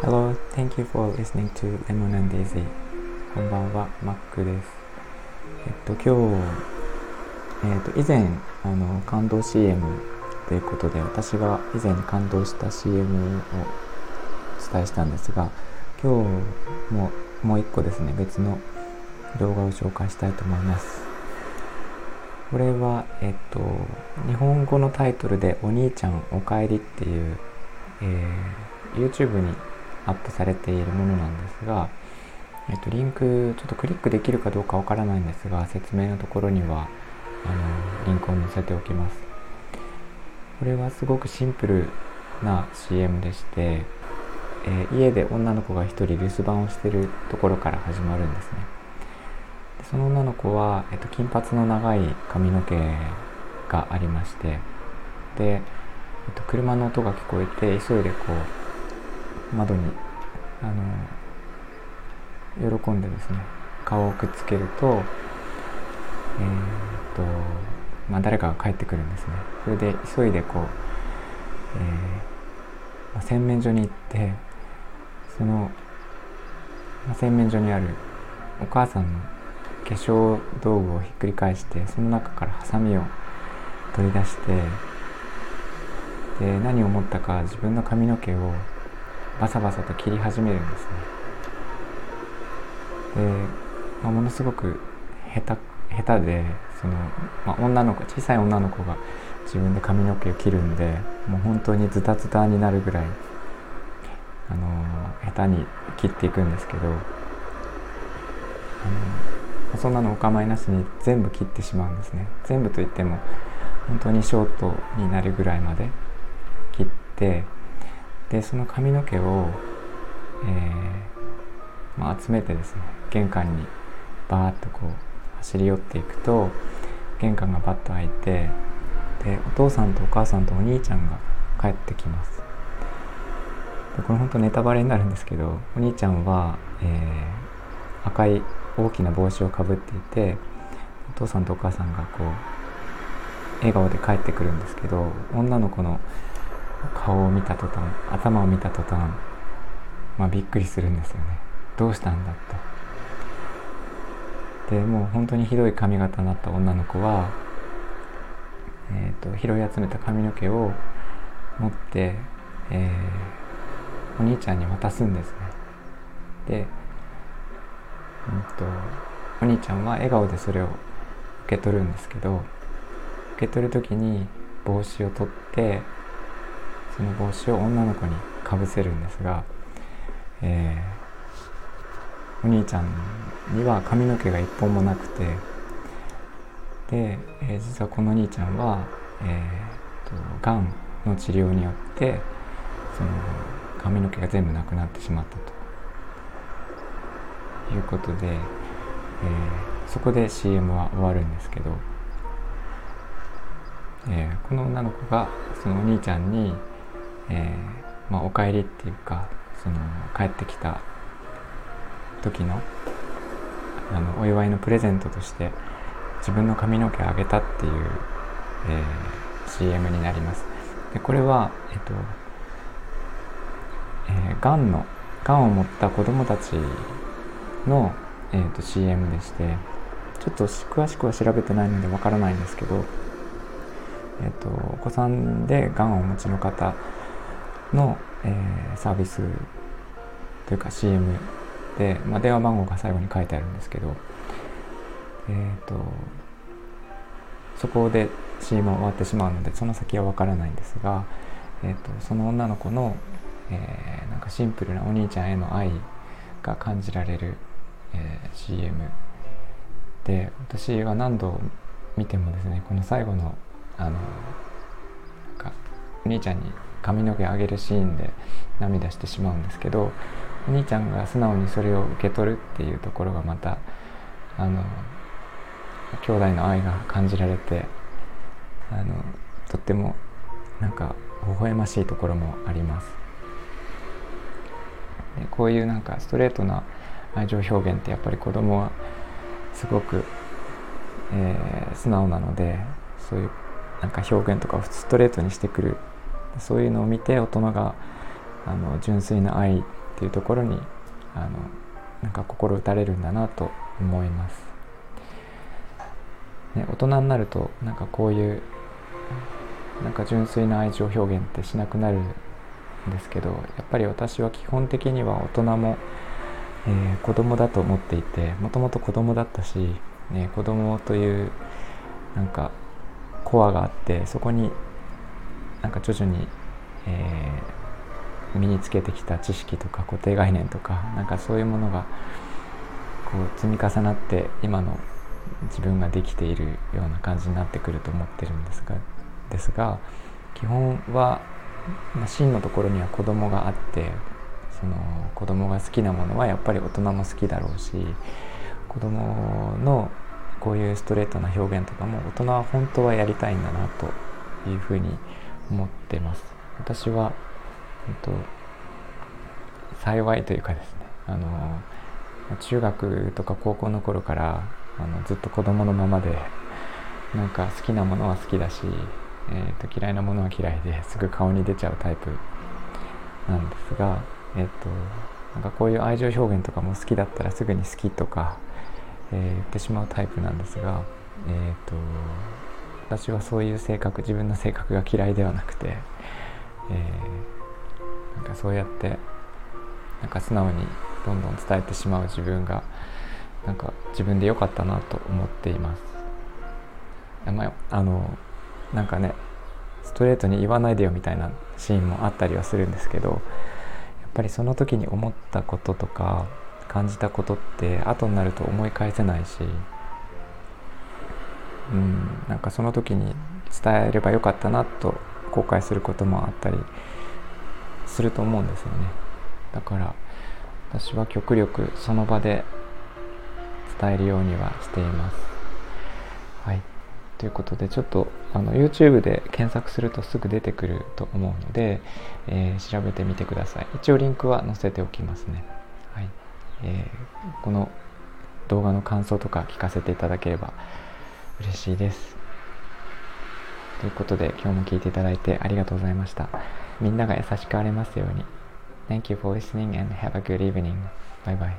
Hello, thank you for listening to Lemon and Daisy. こんばんは、マックです。えっと、今日、えっと、以前、あの、感動 CM ということで、私が以前に感動した CM をお伝えしたんですが、今日ももう一個ですね、別の動画を紹介したいと思います。これは、えっと、日本語のタイトルで「お兄ちゃんおかえり」っていう、えー、YouTube にアップされているものなんですが、えっと、リンクちょっとクリックできるかどうかわからないんですが説明のところにはあのリンクを載せておきます。これはすごくシンプルな CM でして、えー、家で女の子が一人留守番をしてるところから始まるんですね。その女の子は、えっと、金髪の長い髪の毛がありましてで、えっと、車の音が聞こえて急いでこう窓にあの喜んでですね顔をくっつけるとえー、っとまあ誰かが帰ってくるんですね。それで急いでこう、えーまあ、洗面所に行ってその、まあ、洗面所にあるお母さんの化粧道具をひっくり返してその中からハサミを取り出してで何を思ったか自分の髪の毛をバサバサと切り始めるんですね。で、まあ、ものすごく下手下手でその、まあ、女の子小さい女の子が自分で髪の毛を切るんでもう本当にズタズタになるぐらい、あの、下手に切っていくんですけど、あのそんなのお構いなしに全部切ってしまうんですね。全部といっても本当にショートになるぐらいまで切ってでその髪の毛を、えー、まあ、集めてですね玄関にバーッとこう走り寄っていくと玄関がバッと開いてでお父さんとお母さんとお兄ちゃんが帰ってきます。でこれ本当ネタバレになるんですけどお兄ちゃんは、えー、赤い大きな帽子をかぶっていてお父さんとお母さんがこう笑顔で帰ってくるんですけど女の子の顔を見た途端頭を見た途端まあびっくりするんですよね。どうしたんだと。でもう本当にひどい髪型になった女の子は、えーと、拾い集めた髪の毛を持って、えー、お兄ちゃんに渡すんですね。でと、お兄ちゃんは笑顔でそれを受け取るんですけど受け取る時に帽子を取ってその帽子を女の子にかぶせるんですが、えー、お兄ちゃんには髪の毛が一本もなくてで、えー、実はこの兄ちゃんは、えーと、がんの治療によってその髪の毛が全部なくなってしまったと。いうことで、えー、そこで CM は終わるんですけど、えー、この女の子がそのお兄ちゃんに、えー、まあ、お帰りっていうかその帰ってきた時のあのお祝いのプレゼントとして自分の髪の毛をあげたっていう、えー、CM になります。でこれは、えっとえー、がんのがんを持った子どもたちの、えーと、CM でしてちょっと詳しくは調べてないのでわからないんですけど、えーと、お子さんでがんをお持ちの方の、えー、サービスというか CM で、まあ、電話番号が最後に書いてあるんですけど、えーと、そこで CM は終わってしまうのでその先はわからないんですが、えー、とその女の子の、えー、なんかシンプルなお兄ちゃんへの愛が感じられるえー、CM で私は何度見てもですねこの最後のあのお兄ちゃんに髪の毛あげるシーンで涙してしまうんですけどお兄ちゃんが素直にそれを受け取るっていうところがまたあの兄弟の愛が感じられてあのとってもなんか微笑ましいところもあります。でこういうなんかストレートな愛情表現ってやっぱり子供はすごく、えー、素直なのでそういうなんか表現とかをストレートにしてくるそういうのを見て大人があの純粋な愛っていうところにあのなんか心打たれるんだなと思います。ね、大人になるとなんかこういうなんか純粋な愛情表現ってしなくなるんですけどやっぱり私は基本的には大人も、えー、子供だと思っていてもともと子供だったし、ね、子供というなんかコアがあってそこになんか徐々に、えー、身につけてきた知識とか固定概念とかなんかそういうものがこう積み重なって今の自分ができているような感じになってくると思ってるんですがですが基本は、まあ、真のところには子供があってその子供が好きなものはやっぱり大人も好きだろうし子供のこういうストレートな表現とかも大人は本当はやりたいんだなというふうに思ってます。私は、えっと、幸いというかですねあの中学とか高校の頃からあのずっと子供のままでなんか好きなものは好きだし、えー、と嫌いなものは嫌いですぐ顔に出ちゃうタイプなんですが、えーと、なんかこういう愛情表現とかも好きだったらすぐに好きとか、えー、言ってしまうタイプなんですが、えーと、私はそういう性格自分の性格が嫌いではなくて、えー、なんかそうやってなんか素直にどんどん伝えてしまう自分がなんか自分で良かったなと思っています。まあ、あのなんかねストレートに言わないでよみたいなシーンもあったりはするんですけどっぱりその時に思ったこととか感じたことって後になると思い返せないしうんなんかその時に伝えればよかったなと後悔することもあったりすると思うんですよねだから私は極力その場で伝えるようにはしています。ということでちょっとあの YouTube で検索するとすぐ出てくると思うので、えー、調べてみてください。一応リンクは載せておきますね。はいえー、この動画の感想とか聞かせていただければ嬉しいです。ということで今日も聞いていただいてありがとうございました。みんなが優しくあれますように。Thank you for listening and have a good evening. Bye bye.